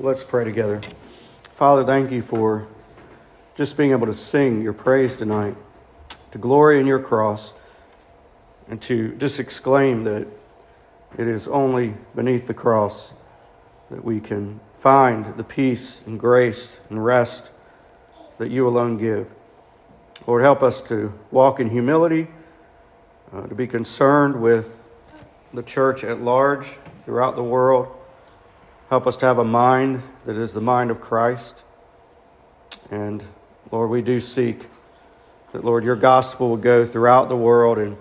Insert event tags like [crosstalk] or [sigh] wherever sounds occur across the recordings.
Let's pray together. Father, thank you for just being able to sing your praise tonight, to glory in your cross, and to just exclaim that it is only beneath the cross that we can find the peace and grace and rest that you alone give. Lord, help us to walk in humility, uh, to be concerned with the church at large throughout the world Help us to have a mind that is the mind of Christ. And Lord, we do seek that, Lord, your gospel would go throughout the world and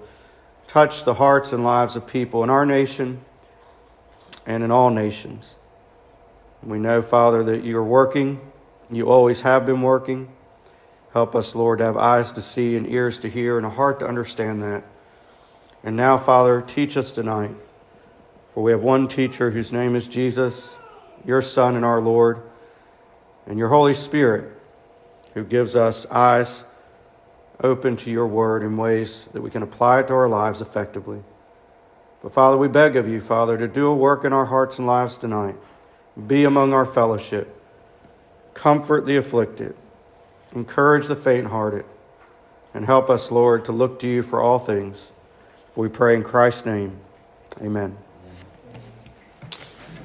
touch the hearts and lives of people in our nation and in all nations. We know, Father, that you are working. You always have been working. Help us, Lord, to have eyes to see and ears to hear and a heart to understand that. And now, Father, teach us tonight. For we have one teacher whose name is Jesus, your Son and our Lord, and your Holy Spirit, who gives us eyes open to your word in ways that we can apply it to our lives effectively. But Father, we beg of you, Father, to do a work in our hearts and lives tonight. Be among our fellowship. Comfort the afflicted. Encourage the faint hearted. And help us, Lord, to look to you for all things. We pray in Christ's name. Amen.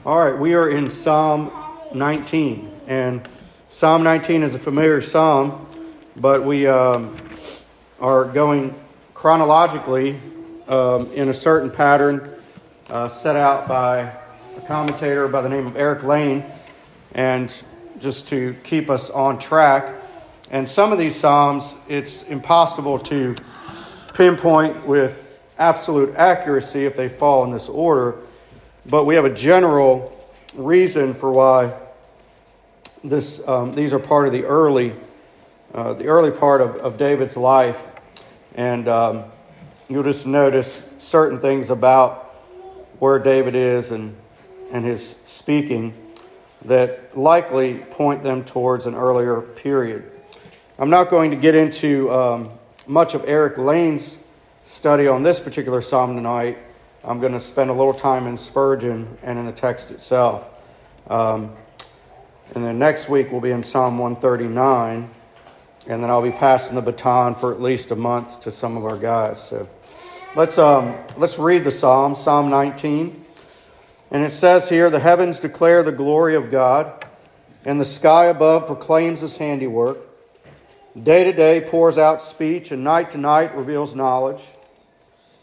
All right, we are in Psalm 19, and Psalm 19 is a familiar psalm, but we um, are going chronologically um, in a certain pattern uh, set out by a commentator by the name of Eric Lane, and just to keep us on track. And some of these psalms, it's impossible to pinpoint with absolute accuracy if they fall in this order but we have a general reason for why this, um, these are part of the early, uh, the early part of, of David's life. And um, you'll just notice certain things about where David is and, and his speaking that likely point them towards an earlier period. I'm not going to get into um, much of Eric Lane's study on this particular psalm tonight. I'm going to spend a little time in Spurgeon and in the text itself. Um, and then next week we'll be in Psalm 139. And then I'll be passing the baton for at least a month to some of our guys. So let's, um, let's read the Psalm, Psalm 19. And it says here The heavens declare the glory of God, and the sky above proclaims his handiwork. Day to day pours out speech, and night to night reveals knowledge.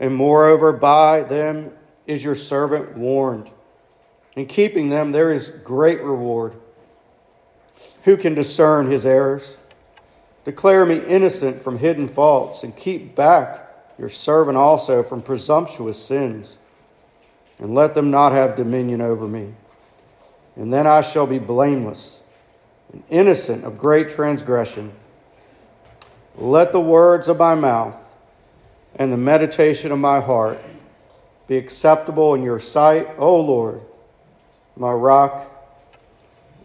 And moreover, by them is your servant warned. In keeping them, there is great reward. Who can discern his errors? Declare me innocent from hidden faults, and keep back your servant also from presumptuous sins, and let them not have dominion over me. And then I shall be blameless and innocent of great transgression. Let the words of my mouth and the meditation of my heart be acceptable in your sight, O Lord, my rock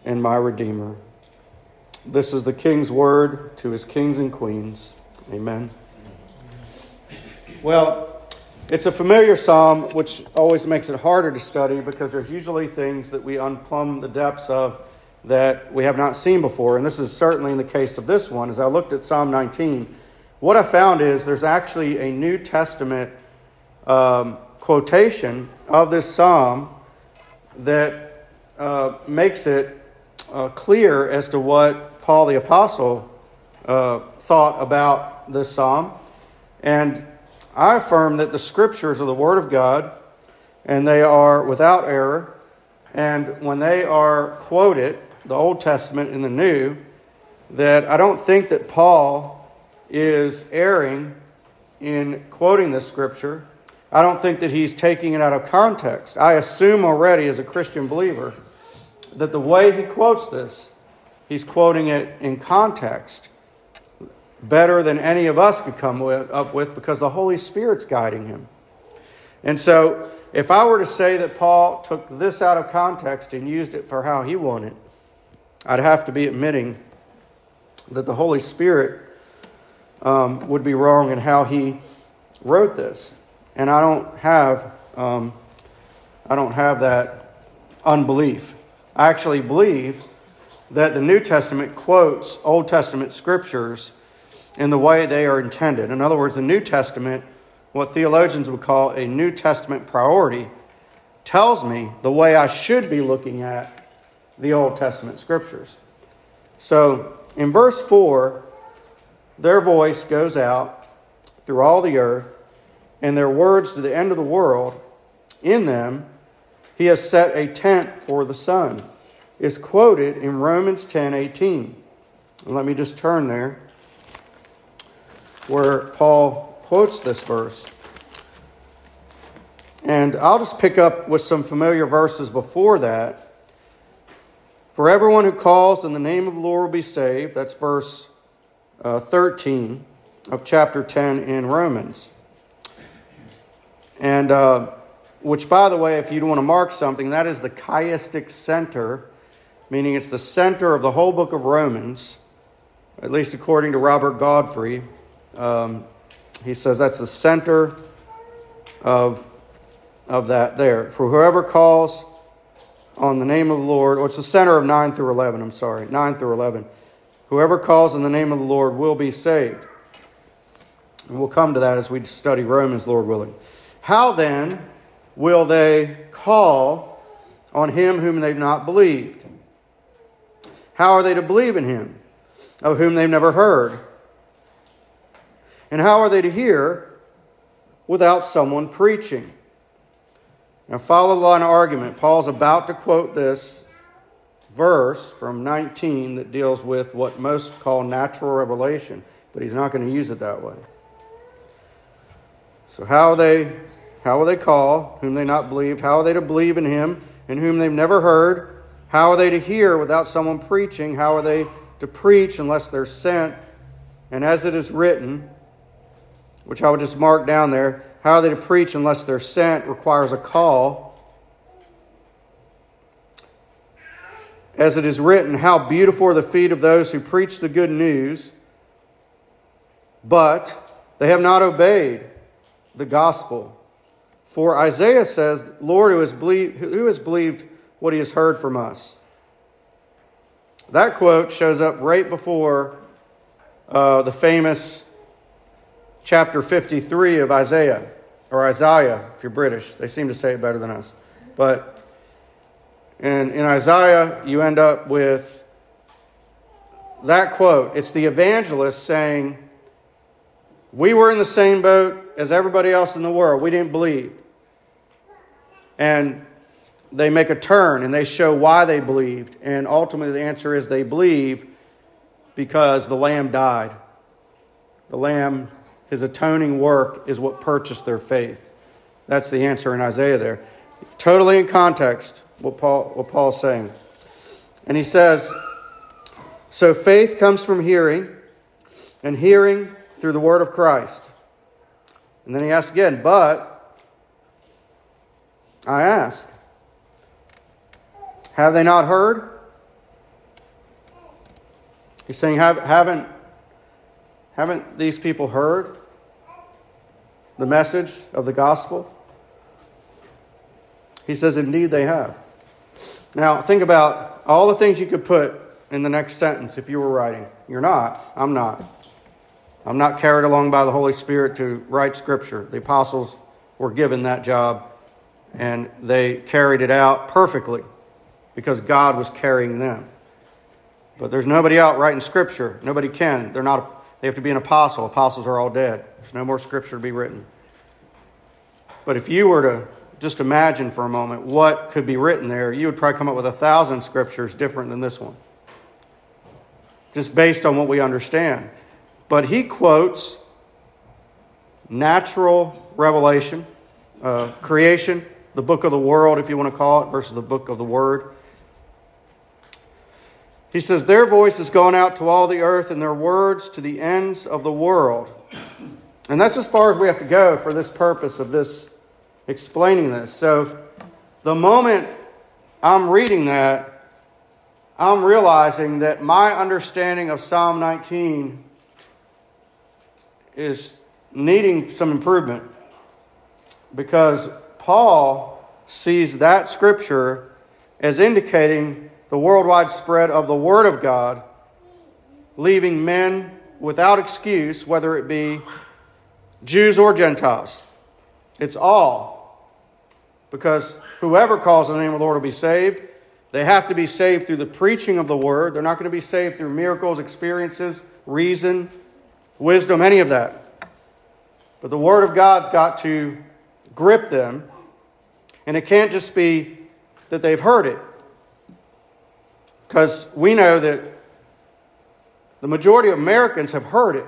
and my redeemer. This is the king's word to his kings and queens. Amen. Well, it's a familiar psalm, which always makes it harder to study because there's usually things that we unplumb the depths of that we have not seen before. And this is certainly in the case of this one. As I looked at Psalm 19, what I found is there's actually a New Testament um, quotation of this psalm that uh, makes it uh, clear as to what Paul the Apostle uh, thought about this psalm. And I affirm that the scriptures are the Word of God and they are without error. And when they are quoted, the Old Testament and the New, that I don't think that Paul is erring in quoting this scripture. I don't think that he's taking it out of context. I assume already as a Christian believer that the way he quotes this, he's quoting it in context better than any of us could come with, up with because the Holy Spirit's guiding him. And so, if I were to say that Paul took this out of context and used it for how he wanted, I'd have to be admitting that the Holy Spirit um, would be wrong in how he wrote this. And I don't have, um, I don't have that unbelief. I actually believe that the New Testament quotes Old Testament scriptures in the way they are intended. In other words, the New Testament, what theologians would call a New Testament priority, tells me the way I should be looking at the Old Testament scriptures. So in verse 4, their voice goes out through all the earth, and their words to the end of the world. In them, he has set a tent for the sun, is quoted in Romans 10 18. let me just turn there where Paul quotes this verse. And I'll just pick up with some familiar verses before that. For everyone who calls in the name of the Lord will be saved. That's verse uh, 13 of chapter 10 in Romans. And uh, which, by the way, if you want to mark something, that is the chiastic center, meaning it's the center of the whole book of Romans, at least according to Robert Godfrey. Um, he says that's the center of, of that there. For whoever calls on the name of the Lord, or it's the center of 9 through 11, I'm sorry, 9 through 11. Whoever calls in the name of the Lord will be saved. And we'll come to that as we study Romans, Lord willing. How then will they call on him whom they've not believed? How are they to believe in him of whom they've never heard? And how are they to hear without someone preaching? Now, follow the line argument. Paul's about to quote this verse from 19 that deals with what most call natural revelation, but he's not going to use it that way. So, how they? How will they call whom they not believed? How are they to believe in him in whom they've never heard? How are they to hear without someone preaching? How are they to preach unless they're sent? And as it is written, which I would just mark down there. How are they to preach unless they're sent requires a call. As it is written, how beautiful are the feet of those who preach the good news, but they have not obeyed the gospel. For Isaiah says, Lord, who has believed, who has believed what he has heard from us? That quote shows up right before uh, the famous chapter 53 of Isaiah, or Isaiah, if you're British. They seem to say it better than us. But in, in Isaiah, you end up with that quote. It's the evangelist saying, We were in the same boat as everybody else in the world. We didn't believe. And they make a turn and they show why they believed. And ultimately, the answer is they believe because the Lamb died. The Lamb his atoning work is what purchased their faith. That's the answer in Isaiah there. Totally in context, what, Paul, what Paul's saying. And he says, So faith comes from hearing, and hearing through the word of Christ. And then he asks again, But I ask, have they not heard? He's saying, have, haven't haven't these people heard the message of the gospel? He says, Indeed, they have. Now, think about all the things you could put in the next sentence if you were writing. You're not. I'm not. I'm not carried along by the Holy Spirit to write Scripture. The apostles were given that job, and they carried it out perfectly because God was carrying them. But there's nobody out writing scripture. Nobody can. They're not. They have to be an apostle. Apostles are all dead. There's no more scripture to be written. But if you were to just imagine for a moment what could be written there, you would probably come up with a thousand scriptures different than this one, just based on what we understand. But he quotes natural revelation, uh, creation, the book of the world, if you want to call it, versus the book of the word. He says, Their voice has gone out to all the earth, and their words to the ends of the world. And that's as far as we have to go for this purpose of this explaining this. So the moment I'm reading that, I'm realizing that my understanding of Psalm 19 is needing some improvement because Paul sees that scripture as indicating the worldwide spread of the Word of God, leaving men without excuse, whether it be Jews or Gentiles. It's all. Because whoever calls on the name of the Lord will be saved. They have to be saved through the preaching of the Word. They're not going to be saved through miracles, experiences, reason, wisdom, any of that. But the Word of God's got to grip them. And it can't just be that they've heard it. Because we know that the majority of Americans have heard it.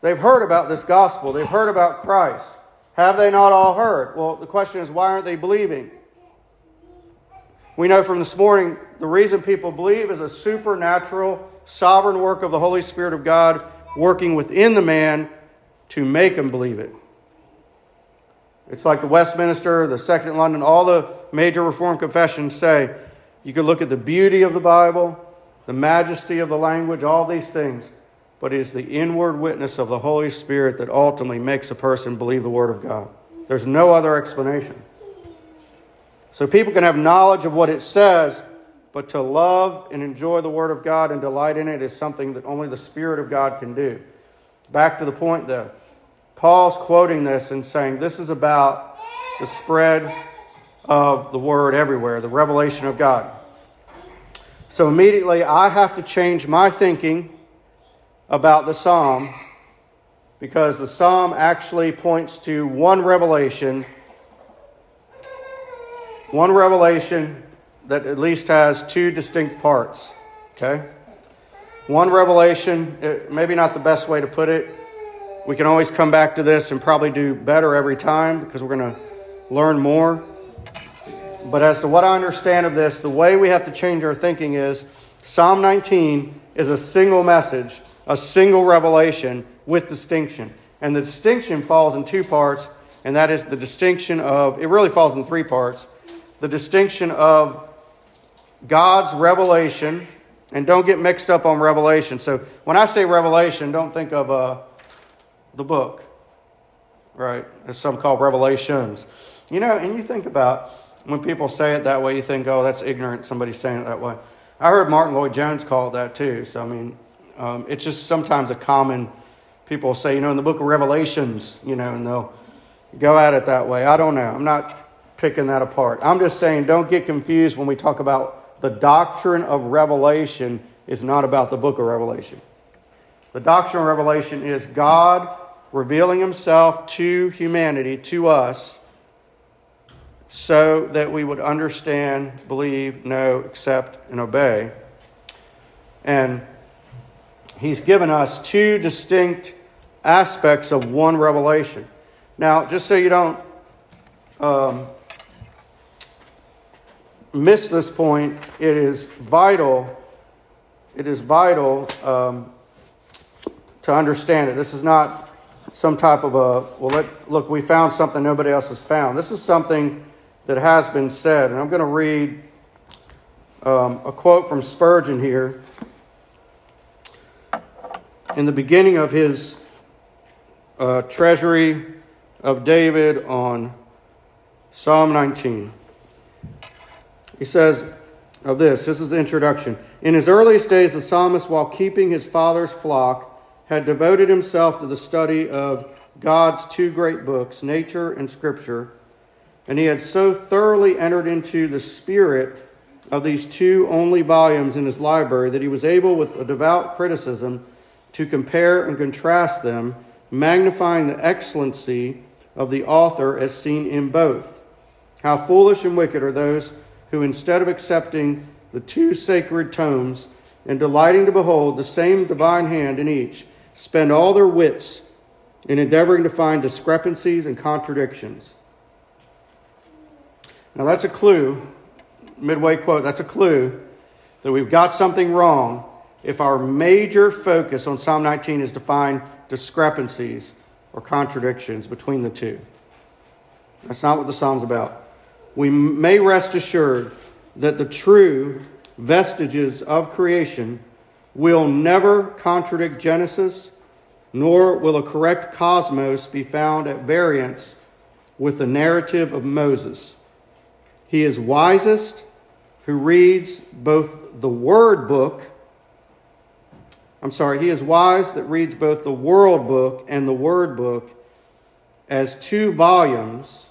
They've heard about this gospel, they've heard about Christ. Have they not all heard? Well, the question is, why aren't they believing? We know from this morning the reason people believe is a supernatural, sovereign work of the Holy Spirit of God working within the man to make him believe it. It's like the Westminster, the Second London, all the major Reformed confessions say you could look at the beauty of the Bible, the majesty of the language, all these things, but it is the inward witness of the Holy Spirit that ultimately makes a person believe the Word of God. There's no other explanation. So people can have knowledge of what it says, but to love and enjoy the Word of God and delight in it is something that only the Spirit of God can do. Back to the point, though. Paul's quoting this and saying this is about the spread of the word everywhere, the revelation of God. So immediately I have to change my thinking about the psalm because the psalm actually points to one revelation, one revelation that at least has two distinct parts. Okay? One revelation, eh, maybe not the best way to put it. We can always come back to this and probably do better every time because we're going to learn more. But as to what I understand of this, the way we have to change our thinking is Psalm 19 is a single message, a single revelation with distinction. And the distinction falls in two parts, and that is the distinction of, it really falls in three parts the distinction of God's revelation, and don't get mixed up on revelation. So when I say revelation, don't think of uh, the book, right? As some call revelations. You know, and you think about when people say it that way, you think, oh, that's ignorant, somebody's saying it that way. I heard Martyn Lloyd-Jones call it that too. So, I mean, um, it's just sometimes a common, people say, you know, in the book of Revelations, you know, and they'll go at it that way. I don't know. I'm not picking that apart. I'm just saying, don't get confused when we talk about the doctrine of revelation is not about the book of Revelation. The doctrine of revelation is God revealing himself to humanity, to us, so that we would understand, believe, know, accept, and obey. And he's given us two distinct aspects of one revelation. Now, just so you don't um, miss this point, it is vital. It is vital um, to understand it. This is not some type of a well. Let, look, we found something nobody else has found. This is something that has been said. And I'm going to read um, a quote from Spurgeon here. In the beginning of his uh, Treasury of David on Psalm 19, he says of this, this is the introduction. In his earliest days, the psalmist, while keeping his father's flock, had devoted himself to the study of God's two great books, nature and scripture and he had so thoroughly entered into the spirit of these two only volumes in his library that he was able, with a devout criticism, to compare and contrast them, magnifying the excellency of the author as seen in both. How foolish and wicked are those who, instead of accepting the two sacred tomes and delighting to behold the same divine hand in each, spend all their wits in endeavoring to find discrepancies and contradictions. Now, that's a clue, midway quote, that's a clue that we've got something wrong if our major focus on Psalm 19 is to find discrepancies or contradictions between the two. That's not what the Psalm's about. We may rest assured that the true vestiges of creation will never contradict Genesis, nor will a correct cosmos be found at variance with the narrative of Moses. He is wisest who reads both the Word book I'm sorry, he is wise that reads both the world book and the word book as two volumes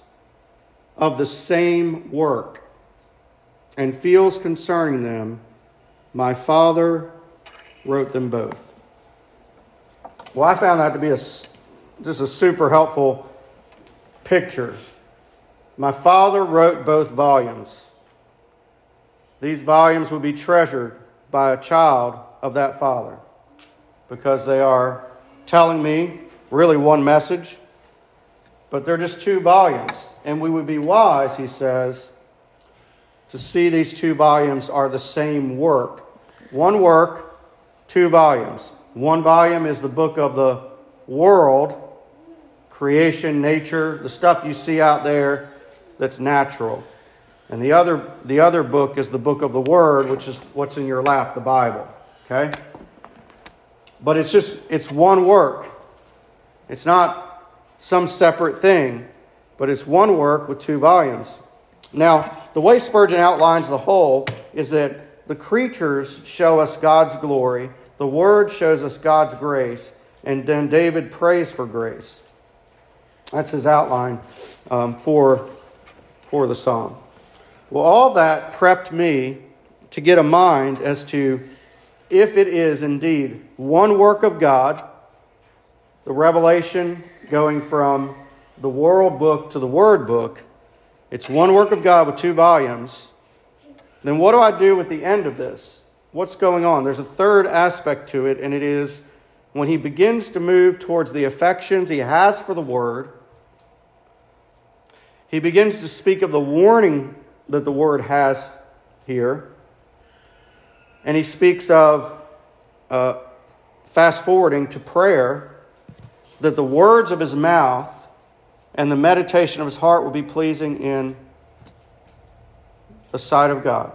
of the same work and feels concerning them, my father wrote them both. Well, I found that to be a, just a super helpful picture. My father wrote both volumes. These volumes will be treasured by a child of that father because they are telling me really one message, but they're just two volumes. And we would be wise, he says, to see these two volumes are the same work. One work, two volumes. One volume is the book of the world, creation, nature, the stuff you see out there that's natural. And the other, the other book is the book of the Word, which is what's in your lap, the Bible. Okay? But it's just, it's one work. It's not some separate thing, but it's one work with two volumes. Now, the way Spurgeon outlines the whole is that the creatures show us God's glory, the Word shows us God's grace, and then David prays for grace. That's his outline um, for, for the psalm. Well, all that prepped me to get a mind as to if it is indeed one work of God, the revelation going from the world book to the word book, it's one work of God with two volumes, then what do I do with the end of this? What's going on? There's a third aspect to it, and it is when he begins to move towards the affections he has for the word, he begins to speak of the warning that the word has here. And he speaks of, uh, fast forwarding to prayer, that the words of his mouth and the meditation of his heart will be pleasing in the sight of God.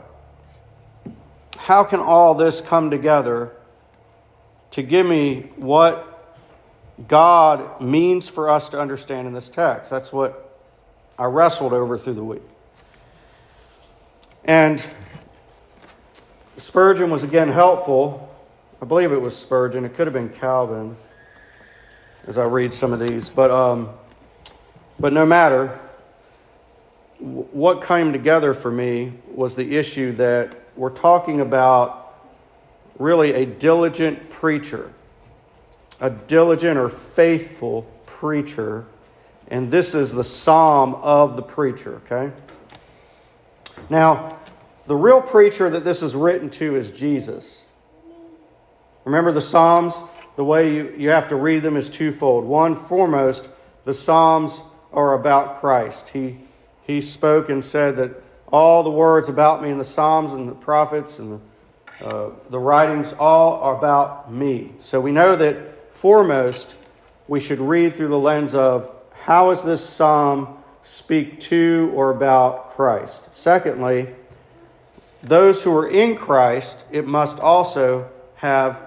How can all this come together to give me what God means for us to understand in this text? That's what I wrestled over through the week. And Spurgeon was again helpful. I believe it was Spurgeon. It could have been Calvin as I read some of these. But, um, but no matter, what came together for me was the issue that we're talking about really a diligent preacher, a diligent or faithful preacher. And this is the psalm of the preacher, okay? Now, the real preacher that this is written to is Jesus. Remember the Psalms? The way you, you have to read them is twofold. One, foremost, the Psalms are about Christ. He, he spoke and said that all the words about me in the Psalms and the prophets and the, uh, the writings all are about me. So we know that foremost, we should read through the lens of how does this psalm speak to or about Christ? Secondly, those who are in Christ, it must also have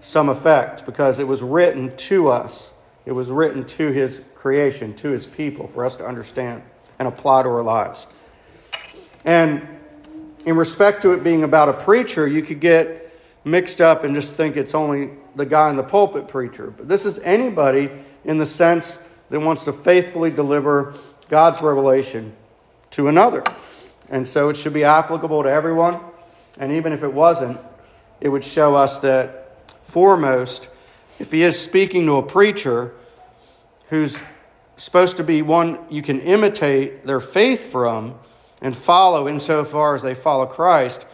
some effect because it was written to us. It was written to his creation, to his people, for us to understand and apply to our lives. And in respect to it being about a preacher, you could get mixed up and just think it's only the guy in the pulpit preacher. But this is anybody in the sense that wants to faithfully deliver God's revelation to another. And so it should be applicable to everyone. And even if it wasn't, it would show us that, foremost, if he is speaking to a preacher who's supposed to be one you can imitate their faith from and follow insofar as they follow Christ,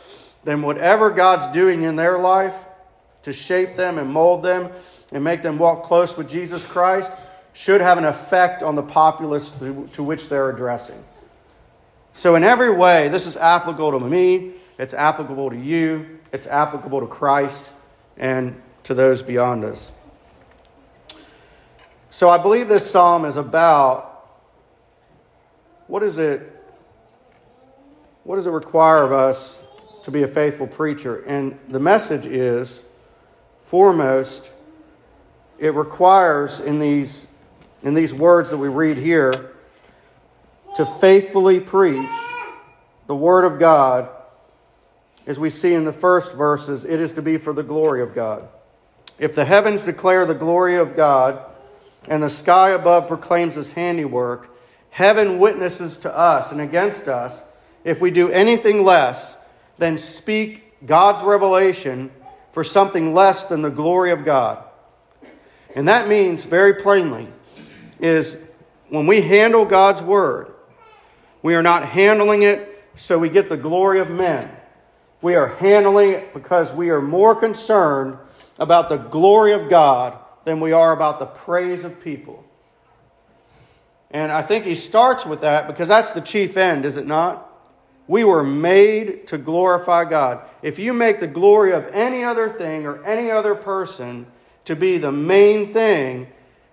then whatever God's doing in their life to shape them and mold them and make them walk close with Jesus Christ should have an effect on the populace to, which they're addressing. So, in every way, this is applicable to me, it's applicable to you, it's applicable to Christ, and to those beyond us. So, I believe this psalm is about what is it? What does it require of us to be a faithful preacher? And the message is foremost, it requires in these, in these words that we read here to faithfully preach the Word of God, as we see in the first verses, it is to be for the glory of God. If the heavens declare the glory of God, and the sky above proclaims his handiwork, heaven witnesses to us and against us if we do anything less than speak God's revelation for something less than the glory of God. And that means, very plainly, is when we handle God's word, we are not handling it so we get the glory of men. We are handling it because we are more concerned about the glory of God than we are about the praise of people. And I think he starts with that because that's the chief end, is it not? We were made to glorify God. If you make the glory of any other thing or any other person to be the main thing,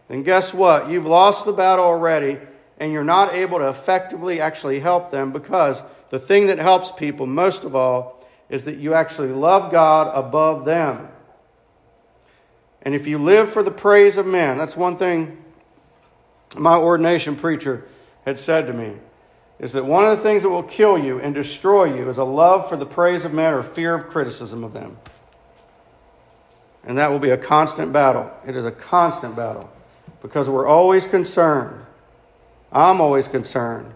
then guess what? You've lost the battle already and you're not able to effectively actually help them because the thing that helps people most of all is that you actually love God above them. And if you live for the praise of men, that's one thing my ordination preacher had said to me is that one of the things that will kill you and destroy you is a love for the praise of men or fear of criticism of them. And that will be a constant battle. It is a constant battle because we're always concerned I'm always concerned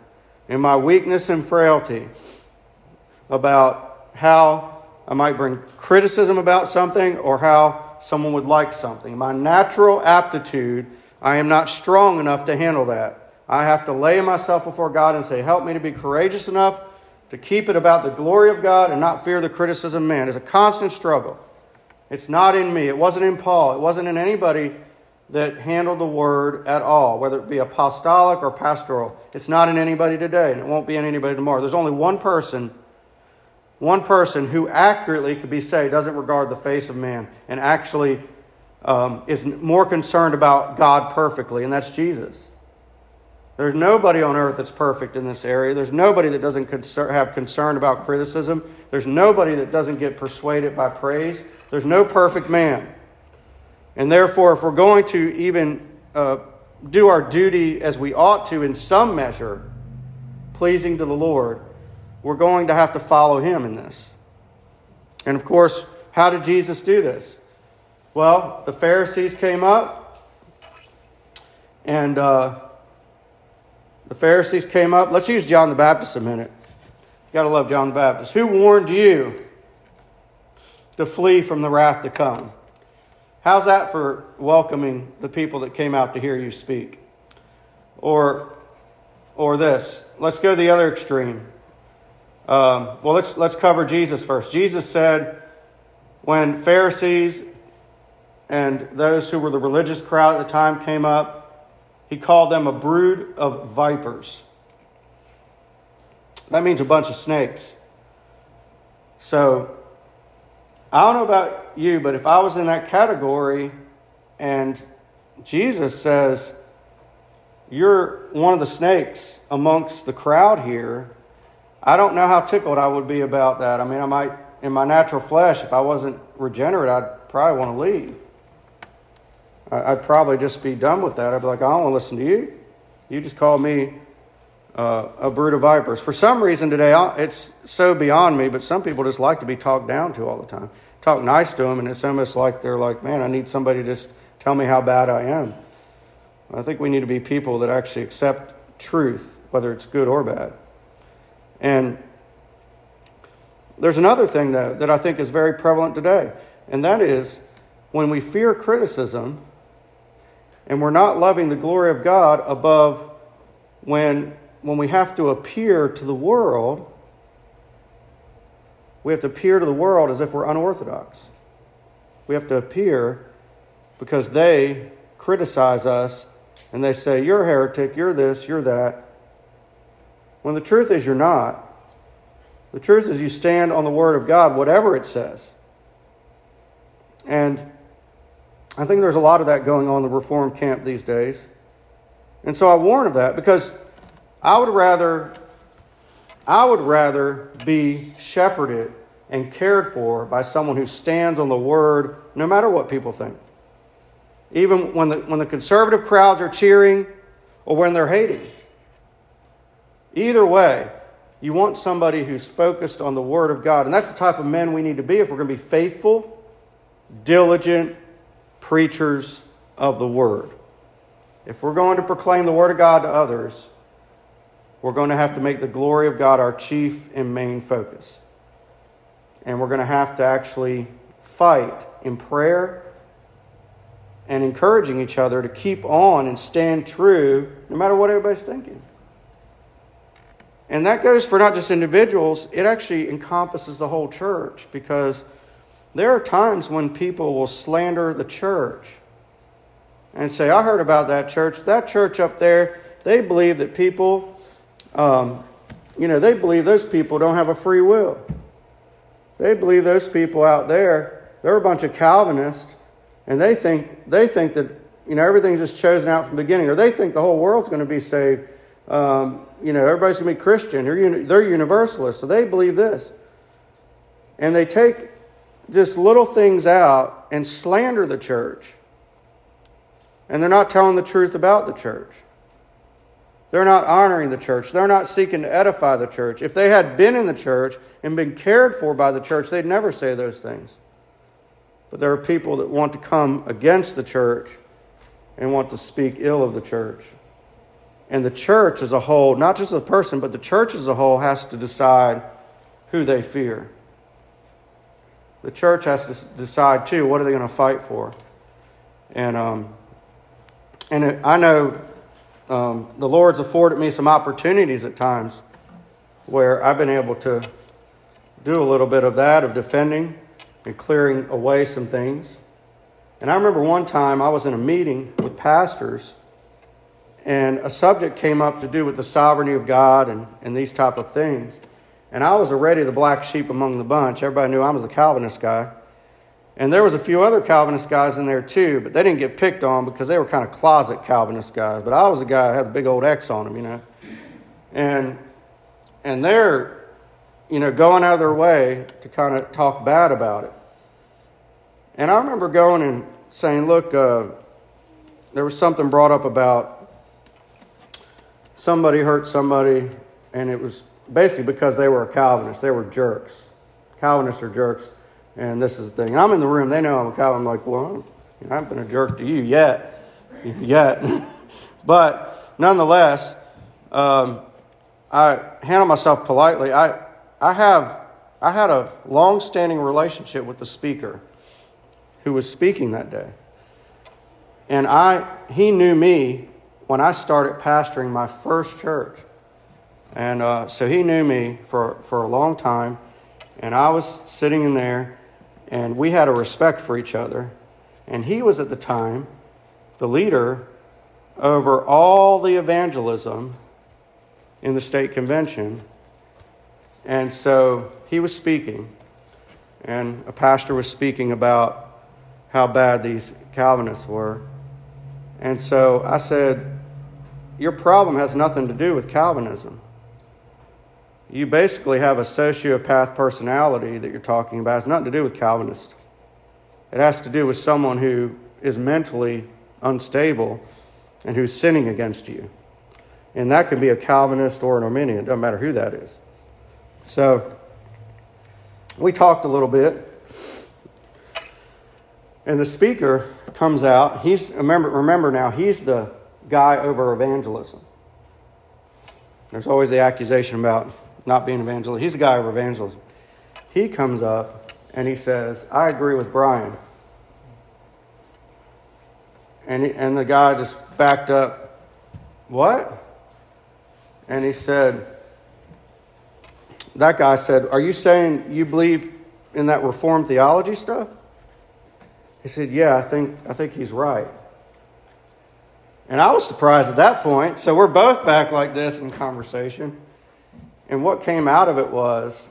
in my weakness and frailty about how I might bring criticism about something or how someone would like something. My natural aptitude, I am not strong enough to handle that. I have to lay myself before God and say, Help me to be courageous enough to keep it about the glory of God and not fear the criticism of man. It's a constant struggle. It's not in me. It wasn't in Paul. It wasn't in anybody that handle the word at all, whether it be apostolic or pastoral. It's not in anybody today, and it won't be in anybody tomorrow. There's only one person, one person who accurately could be said doesn't regard the face of man and actually um, is more concerned about God perfectly, and that's Jesus. There's nobody on earth that's perfect in this area. There's nobody that doesn't have concern about criticism. There's nobody that doesn't get persuaded by praise. There's no perfect man. And therefore, if we're going to even uh, do our duty as we ought to in some measure, pleasing to the Lord, we're going to have to follow Him in this. And of course, how did Jesus do this? Well, the Pharisees came up, and uh, the Pharisees came up. Let's use John the Baptist a minute. You gotta love John the Baptist. Who warned you to flee from the wrath to come? How's that for welcoming the people that came out to hear you speak? Or, or this. Let's go the other extreme. Um, well, let's, let's cover Jesus first. Jesus said, when Pharisees and those who were the religious crowd at the time came up, he called them a brood of vipers. That means a bunch of snakes. So I don't know about you, but if I was in that category and Jesus says, You're one of the snakes amongst the crowd here, I don't know how tickled I would be about that. I mean, I might, in my natural flesh, if I wasn't regenerate, I'd probably want to leave. I'd probably just be done with that. I'd be like, I don't want to listen to you. You just called me uh, a brood of vipers. For some reason today, it's so beyond me, but some people just like to be talked down to all the time. Talk nice to them, and it's almost like they're like, man, I need somebody to just tell me how bad I am. I think we need to be people that actually accept truth, whether it's good or bad. And there's another thing, though, that I think is very prevalent today, and that is when we fear criticism and we're not loving the glory of God above when, when we have to appear to the world, we have to appear to the world as if we're unorthodox. We have to appear because they criticize us and they say, You're a heretic, you're this, you're that. When the truth is, you're not. The truth is, you stand on the Word of God, whatever it says. And I think there's a lot of that going on in the Reformed camp these days. And so I warn of that because I would rather I would rather be shepherded and cared for by someone who stands on the word no matter what people think. Even when the, when the conservative crowds are cheering or when they're hating. Either way, you want somebody who's focused on the Word of God. And that's the type of men we need to be if we're going to be faithful, diligent preachers of the Word. If we're going to proclaim the Word of God to others, we're going to have to make the glory of God our chief and main focus. And we're going to have to actually fight in prayer and encouraging each other to keep on and stand true no matter what everybody's thinking. And that goes for not just individuals, it actually encompasses the whole church because there are times when people will slander the church and say, I heard about that church. That church up there, they believe that people, um, you know, they believe those people don't have a free will. They believe those people out there, they're a bunch of Calvinists, and they think, they think that, you know, everything's just chosen out from the beginning, or they think the whole world's going to be saved um, you know, everybody's going to be Christian. They're, uni- they're universalists, so they believe this. And they take just little things out and slander the church. And they're not telling the truth about the church. They're not honoring the church. They're not seeking to edify the church. If they had been in the church and been cared for by the church, they'd never say those things. But there are people that want to come against the church and want to speak ill of the church. And the church as a whole, not just the person, but the church as a whole, has to decide who they fear. The church has to decide, too, what are they going to fight for? And, um, and I know um, the Lord's afforded me some opportunities at times where I've been able to do a little bit of that, of defending and clearing away some things. And I remember one time I was in a meeting with pastors and a subject came up to do with the sovereignty of God and, and these type of things. And I was already the black sheep among the bunch. Everybody knew I was the Calvinist guy. And there was a few other Calvinist guys in there too, but they didn't get picked on because they were kind of closet Calvinist guys. But I was the guy who had a big old X on him, you know. And and they're, you know, going out of their way to kind of talk bad about it. And I remember going and saying, look, uh, there was something brought up about somebody hurt somebody, and it was basically because they were a Calvinist. They were jerks. Calvinists are jerks, and this is the thing. And I'm in the room. They know I'm a Calvinist. I'm like, well, I haven't been a jerk to you yet, yet. [laughs] but nonetheless, um, I handle myself politely. I, I have, I had a long-standing relationship with the speaker who was speaking that day, and I, he knew me when I started pastoring my first church. And uh, so he knew me for, for a long time. And I was sitting in there, and we had a respect for each other. And he was at the time the leader over all the evangelism in the state convention. And so he was speaking, and a pastor was speaking about how bad these Calvinists were. And so I said, your problem has nothing to do with Calvinism. You basically have a sociopath personality that you're talking about. It's nothing to do with Calvinist. It has to do with someone who is mentally unstable and who's sinning against you. And that can be a Calvinist or an Arminian, it doesn't matter who that is. So, we talked a little bit. And the speaker comes out. He's remember remember now, he's the guy over evangelism. There's always the accusation about not being evangelist. He's the guy of evangelism. he comes up and he says, I agree with Brian. And, he, and the guy just backed up, What? And he said, That guy said, Are you saying you believe in that Reformed theology stuff? He said, Yeah, I think, I think he's right. And I was surprised at that point. So we're both back like this in conversation. And what came out of it was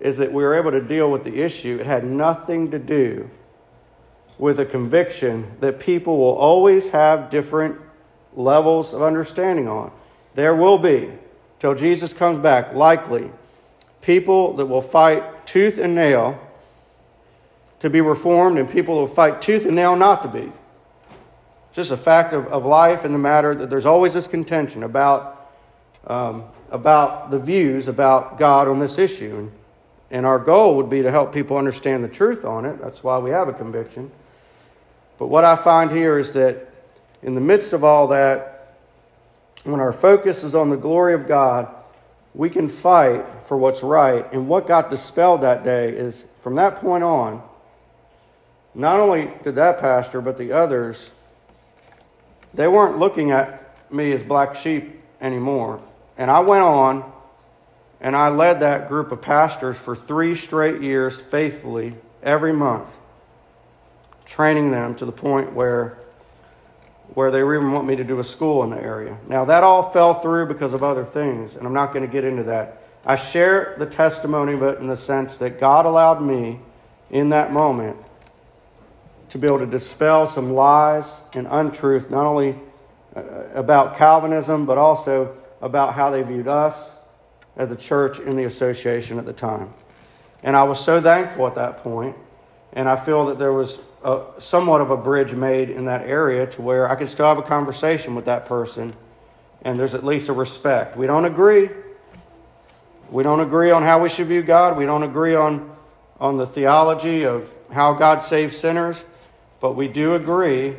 is that we were able to deal with the issue. It had nothing to do with a conviction that people will always have different levels of understanding on. There will be, till Jesus comes back, likely people that will fight tooth and nail to be reformed, and people will fight tooth and nail not to be just a fact of, of life and the matter that there's always this contention about, um, about the views about God on this issue. And, and our goal would be to help people understand the truth on it. That's why we have a conviction. But what I find here is that in the midst of all that, when our focus is on the glory of God, we can fight for what's right. And what got dispelled that day is from that point on, not only did that pastor, but the others they weren't looking at me as black sheep anymore. And I went on and I led that group of pastors for three straight years faithfully every month, training them to the point where, where they even want me to do a school in the area. Now, that all fell through because of other things, and I'm not going to get into that. I share the testimony of it in the sense that God allowed me in that moment to be able to dispel some lies and untruth, not only uh, about Calvinism, but also about how they viewed us as a church in the association at the time. And I was so thankful at that point, and I feel that there was a, somewhat of a bridge made in that area to where I could still have a conversation with that person, and there's at least a respect. We don't agree. We don't agree on how we should view God. We don't agree on, on the theology of how God saves sinners. But we do agree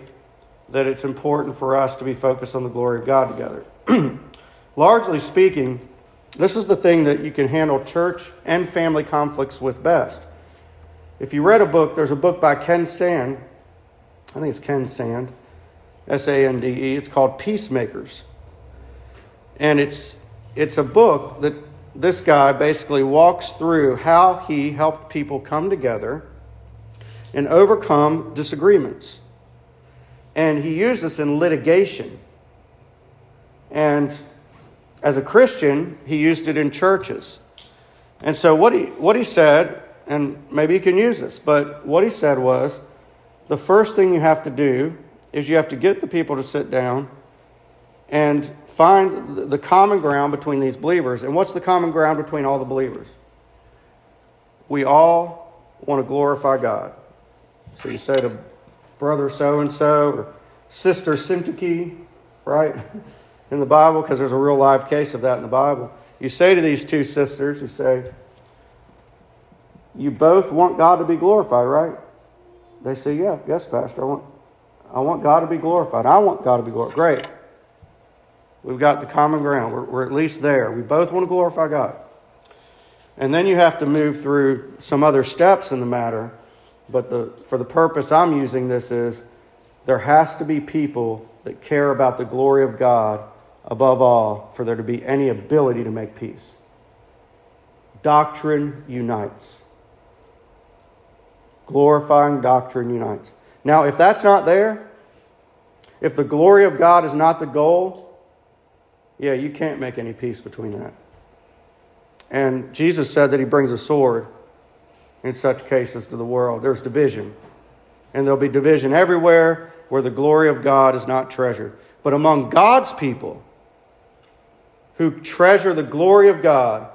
that it's important for us to be focused on the glory of God together. [clears throat] Largely speaking, this is the thing that you can handle church and family conflicts with best. If you read a book, there's a book by Ken Sand. I think it's Ken Sand, S A N D E. It's called Peacemakers. And it's, it's a book that this guy basically walks through how he helped people come together and overcome disagreements. And he used this in litigation. And as a Christian, he used it in churches. And so what he, what he said, and maybe you can use this, but what he said was the first thing you have to do is you have to get the people to sit down and find the common ground between these believers. And what's the common ground between all the believers? We all want to glorify God. So you say to brother so and so or sister Syntyche, right, [laughs] in the Bible, because there's a real live case of that in the Bible. You say to these two sisters, you say, You both want God to be glorified, right? They say, Yeah, yes, Pastor. I want, I want God to be glorified. I want God to be glorified. Great. We've got the common ground. We're, we're at least there. We both want to glorify God. And then you have to move through some other steps in the matter but the, for the purpose I'm using this is there has to be people that care about the glory of God above all for there to be any ability to make peace. Doctrine unites. Glorifying doctrine unites. Now, if that's not there, if the glory of God is not the goal, yeah, you can't make any peace between that. And Jesus said that he brings a sword in such cases to the world. There's division. And there'll be division everywhere where the glory of God is not treasured. But among God's people who treasure the glory of God,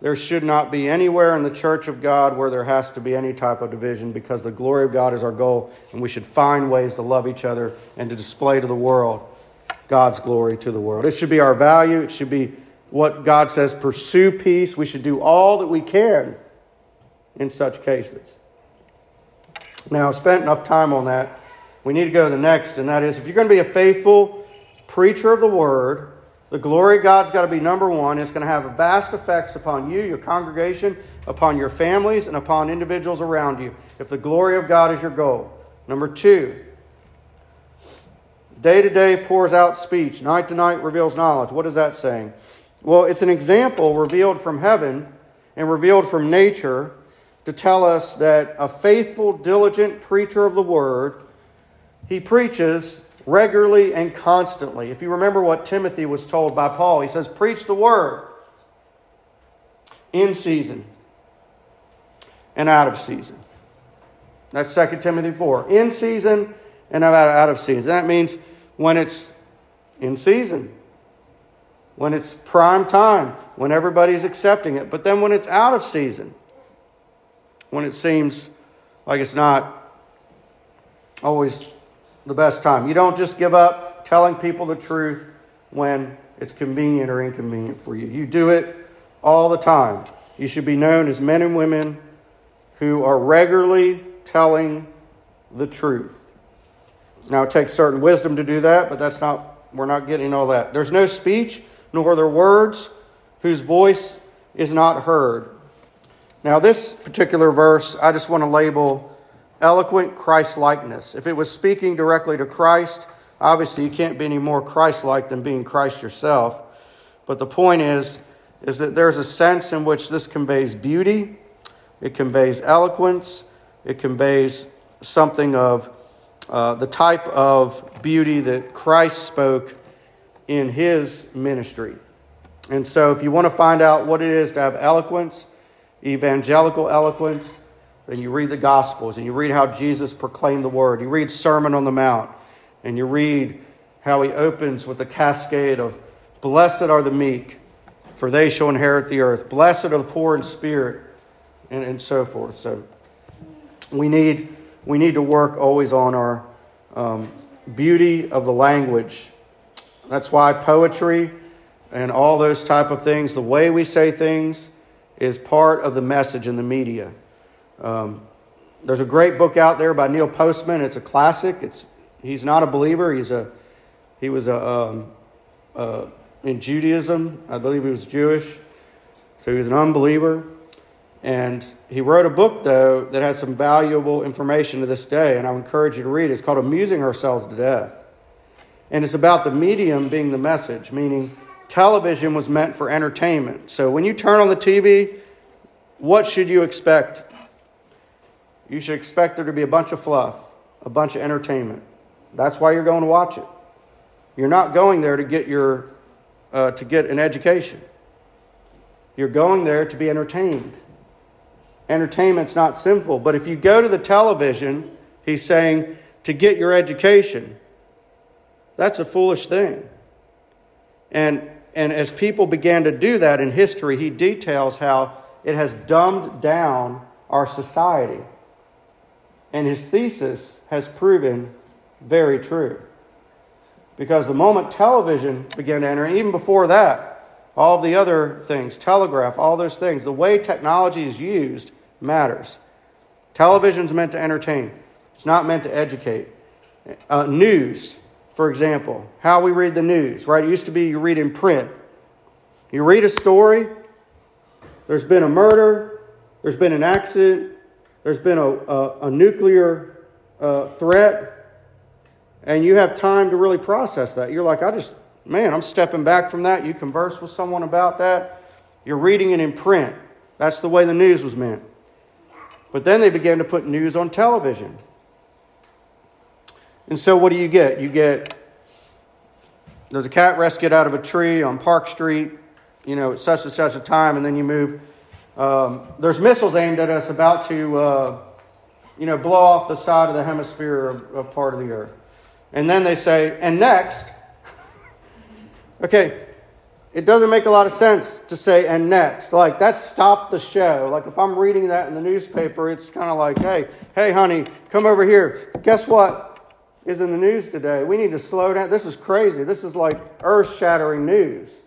there should not be anywhere in the church of God where there has to be any type of division because the glory of God is our goal, and we should find ways to love each other and to display to the world God's glory to the world. It should be our value. It should be what God says pursue peace. We should do all that we can in such cases. Now, I've spent enough time on that. We need to go to the next, and that is if you're going to be a faithful preacher of the word, The glory of God's got to be number one. It's going to have vast effects upon you, your congregation, upon your families, and upon individuals around you if the glory of God is your goal. Number two, day to day pours out speech, night to night reveals knowledge. What is that saying? Well, it's an example revealed from heaven and revealed from nature to tell us that a faithful, diligent preacher of the word, he preaches regularly and constantly. If you remember what Timothy was told by Paul, he says, Preach the word in season and out of season. That's 2 Timothy 4. In season and out of season. That means when it's in season, when it's prime time, when everybody's accepting it. But then when it's out of season, when it seems like it's not always the best time. You don't just give up telling people the truth when it's convenient or inconvenient for you. You do it all the time. You should be known as men and women who are regularly telling the truth. Now, it takes certain wisdom to do that, but that's not, we're not getting all that. There's no speech, nor there words whose voice is not heard. Now, this particular verse, I just want to label eloquent Christ likeness. If it was speaking directly to Christ, obviously you can't be any more Christ like than being Christ yourself. But the point is, is that there's a sense in which this conveys beauty, it conveys eloquence, it conveys something of uh, the type of beauty that Christ spoke in his ministry. And so, if you want to find out what it is to have eloquence, evangelical eloquence, then you read the Gospels and you read how Jesus proclaimed the Word. You read Sermon on the Mount and you read how he opens with a cascade of Blessed are the meek, for they shall inherit the earth. Blessed are the poor in spirit, and, and so forth. So we need, we need to work always on our um, beauty of the language. That's why poetry and all those type of things, the way we say things, is part of the message in the media. Um, there's a great book out there by Neil Postman. It's a classic. It's he's not a believer. He's a he was a um, uh, in Judaism. I believe he was Jewish, so he was an unbeliever. And he wrote a book though that has some valuable information to this day, and I encourage you to read. it. It's called "Amusing Ourselves to Death," and it's about the medium being the message, meaning television was meant for entertainment. So when you turn on the TV, what should you expect you should expect there to be a bunch of fluff, a bunch of entertainment. That's why you're going to watch it. You're not going there to get your uh, to get an education. You're going there to be entertained. Entertainment's not sinful, but if you go to the television, he's saying to get your education. That's a foolish thing. And and as people began to do that in history, he details how it has dumbed down our society. And his thesis has proven very true. Because the moment television began to enter, even before that, all the other things, telegraph, all those things, the way technology is used matters. Television's meant to entertain, it's not meant to educate. Uh, news, for example, how we read the news, right? It used to be you read in print. You read a story, there's been a murder, there's been an accident, there's been a, a, a nuclear uh, threat, and you have time to really process that. You're like, I just, man, I'm stepping back from that. You converse with someone about that. You're reading it in print. That's the way the news was meant. But then they began to put news on television. And so what do you get? You get there's a cat rescued out of a tree on Park Street, you know, at such and such a time, and then you move um, there's missiles aimed at us about to, uh, you know, blow off the side of the hemisphere of, of part of the earth. And then they say, and next, [laughs] okay, it doesn't make a lot of sense to say and next. Like that's stop the show. Like if I'm reading that in the newspaper, it's kind of like, hey, hey, honey, come over here. Guess what is in the news today? We need to slow down. This is crazy. This is like earth-shattering news.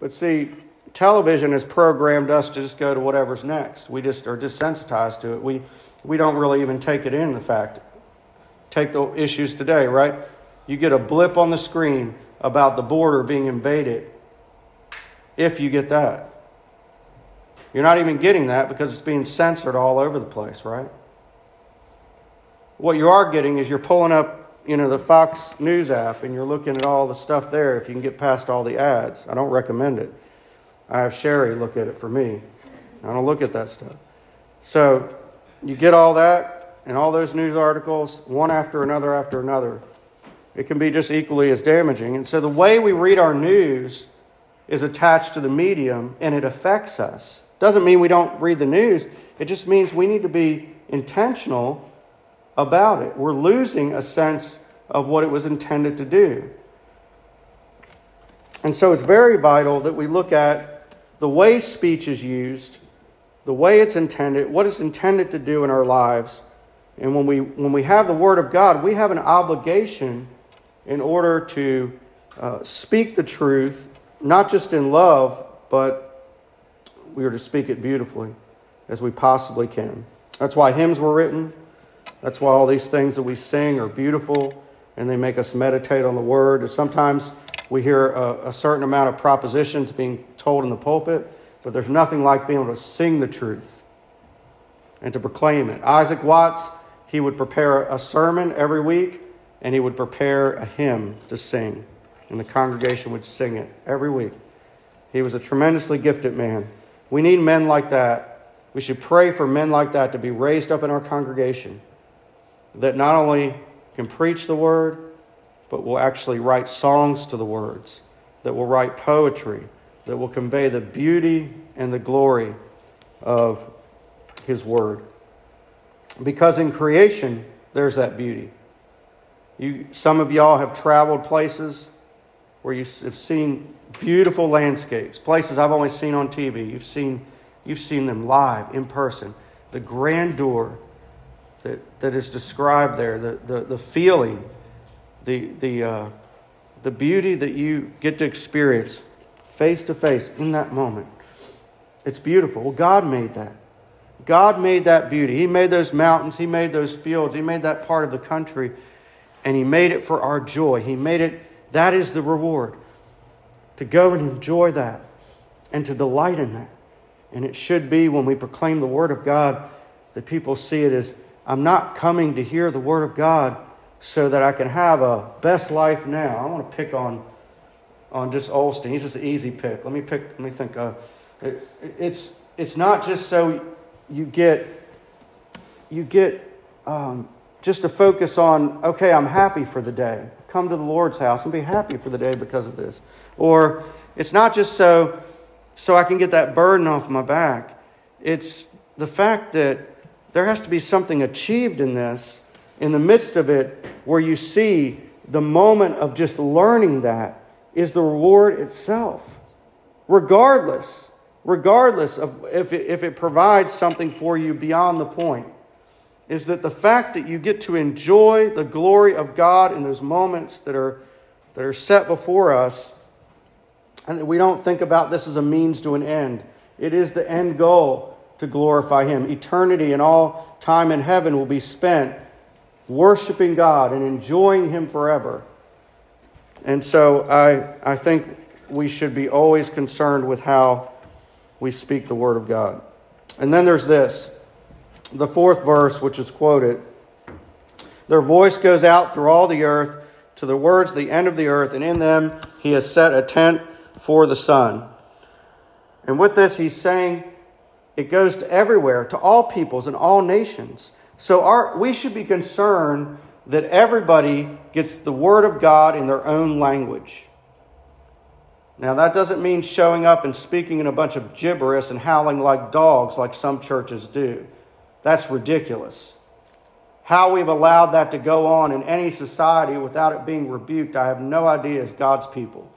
But see, television has programmed us to just go to whatever's next. We just are desensitized to it. We, we don't really even take it in, the fact. Take the issues today, right? You get a blip on the screen, about the border being invaded. If you get that. You're not even getting that because it's being censored all over the place, right? What you are getting is you're pulling up, you know, the Fox News app and you're looking at all the stuff there if you can get past all the ads. I don't recommend it. I have Sherry look at it for me. I don't look at that stuff. So you get all that and all those news articles, one after another after another. It can be just equally as damaging. And so the way we read our news is attached to the medium and it affects us. Doesn't mean we don't read the news, it just means we need to be intentional about it. We're losing a sense of what it was intended to do. And so it's very vital that we look at the way speech is used, the way it's intended, what it's intended to do in our lives. And when we, when we have the Word of God, we have an obligation in order to uh, speak the truth, not just in love, but we are to speak it beautifully as we possibly can. That's why hymns were written. That's why all these things that we sing are beautiful and they make us meditate on the Word. Sometimes we hear a, a certain amount of propositions being told in the pulpit, but there's nothing like being able to sing the truth and to proclaim it. Isaac Watts, he would prepare a sermon every week and he would prepare a hymn to sing, and the congregation would sing it every week. He was a tremendously gifted man. We need men like that. We should pray for men like that to be raised up in our congregation that not only can preach the word, but will actually write songs to the words, that will write poetry, that will convey the beauty and the glory of his word. Because in creation, there's that beauty. You, some of y'all have traveled places where you have seen beautiful landscapes, places I've only seen on TV. You've seen, you've seen them live, in person. The grandeur that, that is described there, the, the, the feeling, the, the, uh, the beauty that you get to experience face to face in that moment. It's beautiful. Well, God made that. God made that beauty. He made those mountains, He made those fields, He made that part of the country and He made it for our joy. He made it, that is the reward. To go and enjoy that and to delight in that. And it should be when we proclaim the Word of God that people see it as I'm not coming to hear the Word of God so that I can have a best life now. I want to pick on, on Joel Osteen. He's just an easy pick. Let me pick, let me think. Uh, it, it's, it's not just so you get, you get um, just to focus on, okay, I'm happy for the day. Come to the Lord's house and be happy for the day because of this. Or it's not just so so I can get that burden off my back. It's the fact that there has to be something achieved in this in the midst of it where you see the moment of just learning that is the reward itself. Regardless, regardless of if it, if it provides something for you beyond the point is that the fact that you get to enjoy the glory of God in those moments that are, that are set before us, and that we don't think about this as a means to an end. It is the end goal to glorify Him. Eternity and all time in heaven will be spent worshiping God and enjoying Him forever. And so I, I think we should be always concerned with how we speak the Word of God. And then there's this the fourth verse, which is quoted. Their voice goes out through all the earth to the words, the end of the earth, and in them he has set a tent for the sun. And with this, he's saying it goes to everywhere, to all peoples and all nations. So our, we should be concerned that everybody gets the word of God in their own language. Now, that doesn't mean showing up and speaking in a bunch of gibberish and howling like dogs, like some churches do. That's ridiculous. How we've allowed that to go on in any society without it being rebuked, I have no idea as God's people.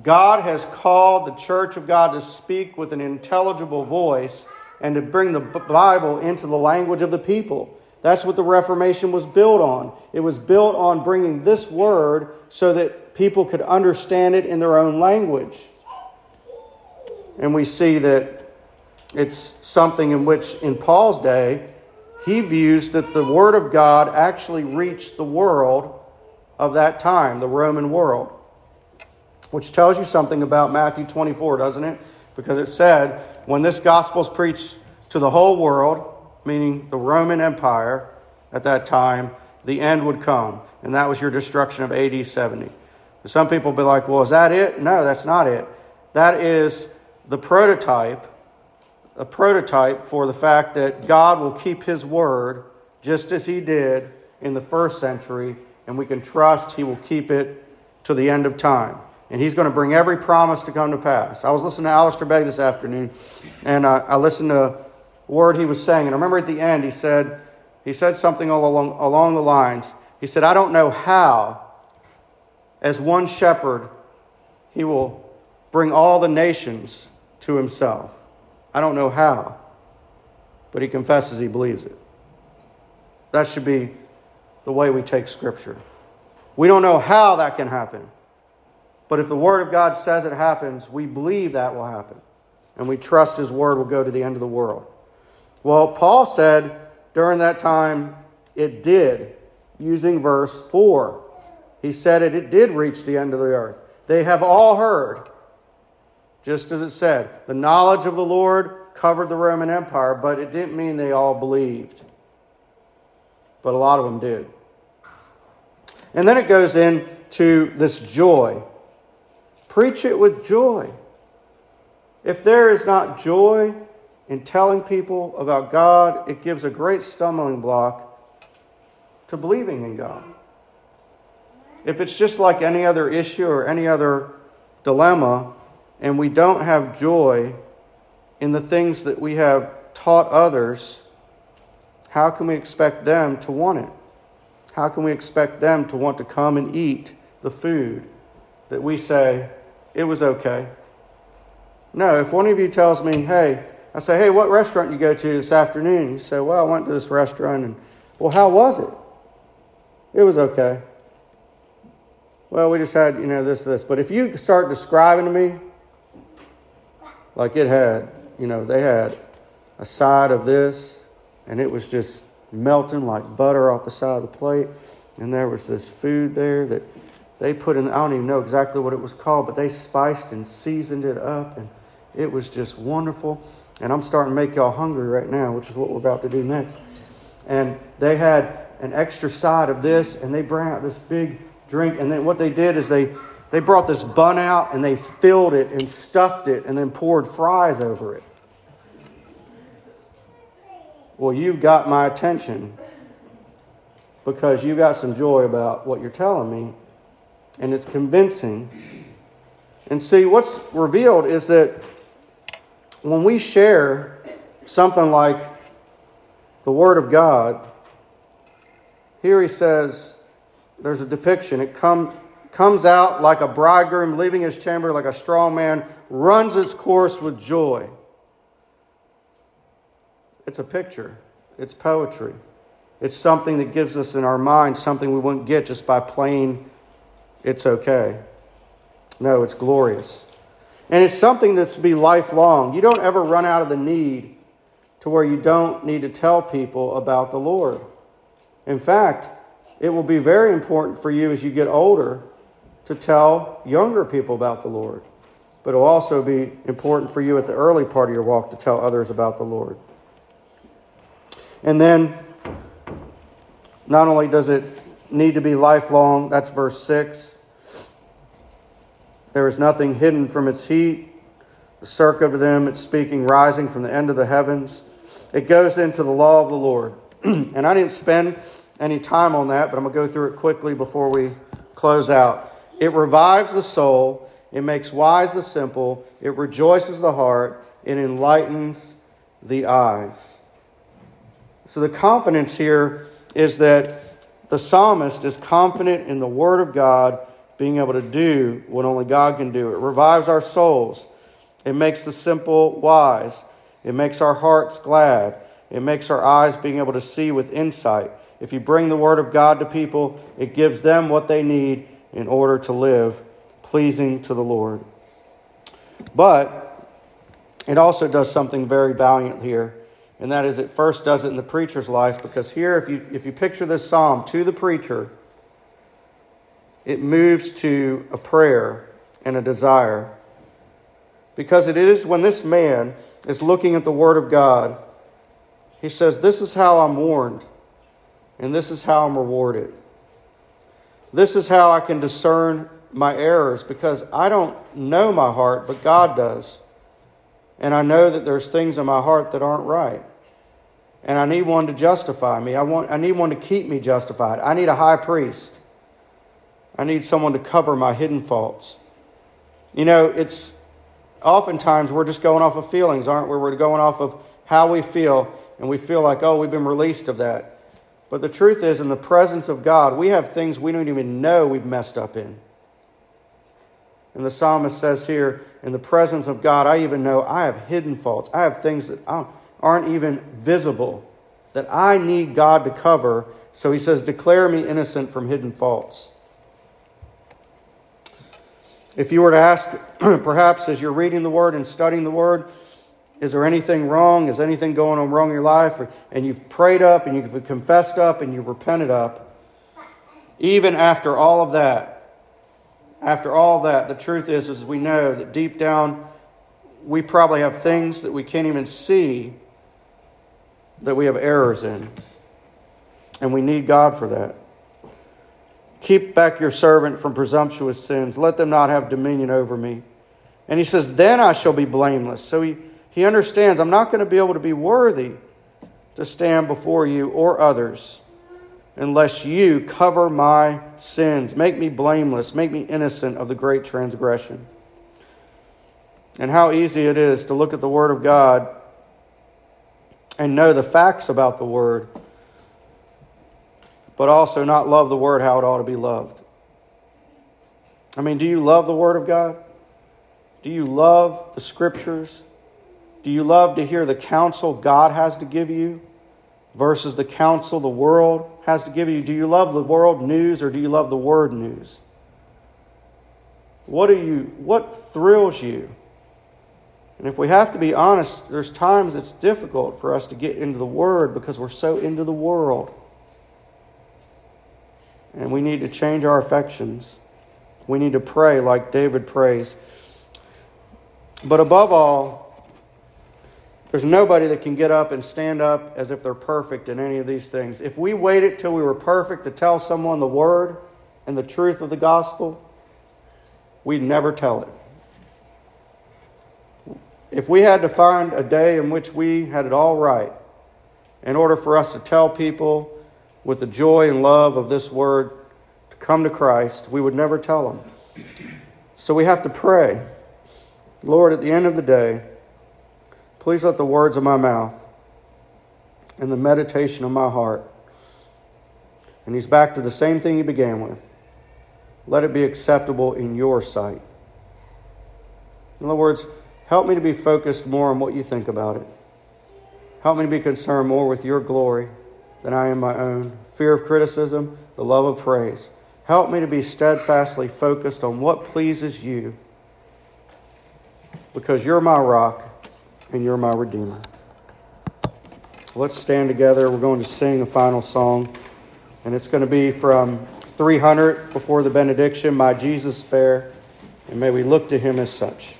God has called the church of God to speak with an intelligible voice and to bring the Bible into the language of the people. That's what the Reformation was built on. It was built on bringing this word so that people could understand it in their own language. And we see that it's something in which, in Paul's day, he views that the Word of God actually reached the world of that time, the Roman world. Which tells you something about Matthew 24, doesn't it? Because it said, when this gospel is preached to the whole world, meaning the Roman Empire at that time, the end would come. And that was your destruction of AD 70. Some people be like, well, is that it? No, that's not it. That is the prototype, a prototype for the fact that God will keep his word just as he did in the first century, and we can trust he will keep it to the end of time. And he's going to bring every promise to come to pass. I was listening to Alistair Begg this afternoon, and I, I listened to a word he was saying. And I remember at the end, he said, he said something along, along the lines. He said, I don't know how, as one shepherd, he will bring all the nations to himself. I don't know how, but he confesses he believes it. That should be the way we take Scripture. We don't know how that can happen, but if the Word of God says it happens, we believe that will happen, and we trust His Word will go to the end of the world. Well, Paul said during that time it did, using verse 4. He said it, it did reach the end of the earth. They have all heard, just as it said. The knowledge of the Lord covered the Roman Empire, but it didn't mean they all believed. But a lot of them did. And then it goes into this joy. Preach it with joy. If there is not joy in telling people about God, it gives a great stumbling block to believing in God. If it's just like any other issue or any other dilemma, and we don't have joy in the things that we have taught others, how can we expect them to want it? How can we expect them to want to come and eat the food that we say it was okay? No, if one of you tells me, hey, I say, hey, what restaurant you go to this afternoon? You say, well, I went to this restaurant and, well, how was it? It was okay. Well, we just had, you know, this, this. But if you start describing to me, like it had, you know, they had a side of this, and it was just melting like butter off the side of the plate. And there was this food there that they put in, I don't even know exactly what it was called, but they spiced and seasoned it up, and it was just wonderful. And I'm starting to make y'all hungry right now, which is what we're about to do next. And they had an extra side of this, and they brought out this big drink. And then what they did is they, they brought this bun out and they filled it and stuffed it and then poured fries over it. Well, you've got my attention because you've got some joy about what you're telling me, and it's convincing. And see, what's revealed is that when we share something like the Word of God, here he says there's a depiction. It come, comes out like a bridegroom leaving his chamber, like a strong man, runs its course with joy. It's a picture, it's poetry. It's something that gives us in our mind something we wouldn't get just by plain, it's okay. No, it's glorious. And it's something that's to be lifelong. You don't ever run out of the need to where you don't need to tell people about the Lord. In fact, it will be very important for you as you get older to tell younger people about the Lord. But it will also be important for you at the early part of your walk to tell others about the Lord. And then, not only does it need to be lifelong, that's verse 6 there is nothing hidden from its heat. The circuit of them, it's speaking, rising from the end of the heavens. It goes into the law of the Lord. [clears throat] and I didn't spend any time on that, but I'm going to go through it quickly before we close out. It revives the soul, it makes wise the simple, it rejoices the heart, it enlightens the eyes. So the confidence here is that the psalmist is confident in the Word of God being able to do what only God can do. It revives our souls. It makes the simple wise. It makes our hearts glad. It makes our eyes being able to see with insight. If you bring the Word of God to people, it gives them what they need in order to live pleasing to the Lord. But it also does something very valiant here, and that is it first does it in the preacher's life, because here, if you, if you picture this psalm to the preacher, it moves to a prayer and a desire. Because it is when this man is looking at the Word of God, he says, This is how I'm warned, and this is how I'm rewarded. This is how I can discern my errors because I don't know my heart, but God does. And I know that there's things in my heart that aren't right. And I need one to justify me. I, want, I need one to keep me justified. I need a high priest. I need someone to cover my hidden faults. You know, it's oftentimes we're just going off of feelings, aren't we? We're going off of how we feel, and we feel like, oh, we've been released of that. But the truth is, in the presence of God, we have things we don't even know we've messed up in. And the psalmist says here, in the presence of God, I even know I have hidden faults. I have things that aren't even visible that I need God to cover. So he says, Declare me innocent from hidden faults. If you were to ask, [clears throat] perhaps as you're reading the Word and studying the Word, is there anything wrong? Is anything going on wrong in your life? And you've prayed up and you've confessed up and you've repented up. Even after all of that, after all that, the truth is, is we know that deep down, we probably have things that we can't even see that we have errors in. And we need God for that. Keep back your servant from presumptuous sins. Let them not have dominion over me. And he says, Then I shall be blameless. So he, he understands I'm not going to be able to be worthy to stand before you or others unless you cover my sins. Make me blameless. Make me innocent of the great transgression. And how easy it is to look at the Word of God and know the facts about the Word but also not love the word how it ought to be loved. I mean, do you love the word of God? Do you love the scriptures? Do you love to hear the counsel God has to give you versus the counsel the world has to give you? Do you love the world news or do you love the word news? What do you what thrills you? And if we have to be honest, there's times it's difficult for us to get into the word because we're so into the world. And we need to change our affections. We need to pray like David prays. But above all, there's nobody that can get up and stand up as if they're perfect in any of these things. If we waited till we were perfect to tell someone the word and the truth of the gospel, we'd never tell it. If we had to find a day in which we had it all right in order for us to tell people with the joy and love of this word to come to Christ, we would never tell them. So we have to pray Lord, at the end of the day, please let the words of my mouth and the meditation of my heart, and he's back to the same thing he began with, let it be acceptable in your sight. In other words, help me to be focused more on what you think about it. Help me to be concerned more with your glory than I am my own, fear of criticism, the love of praise. Help me to be steadfastly focused on what pleases you because you're my rock and you're my redeemer. Let's stand together. We're going to sing a final song, and it's going to be from 300 before the benediction, My Jesus Fair, and may we look to him as such.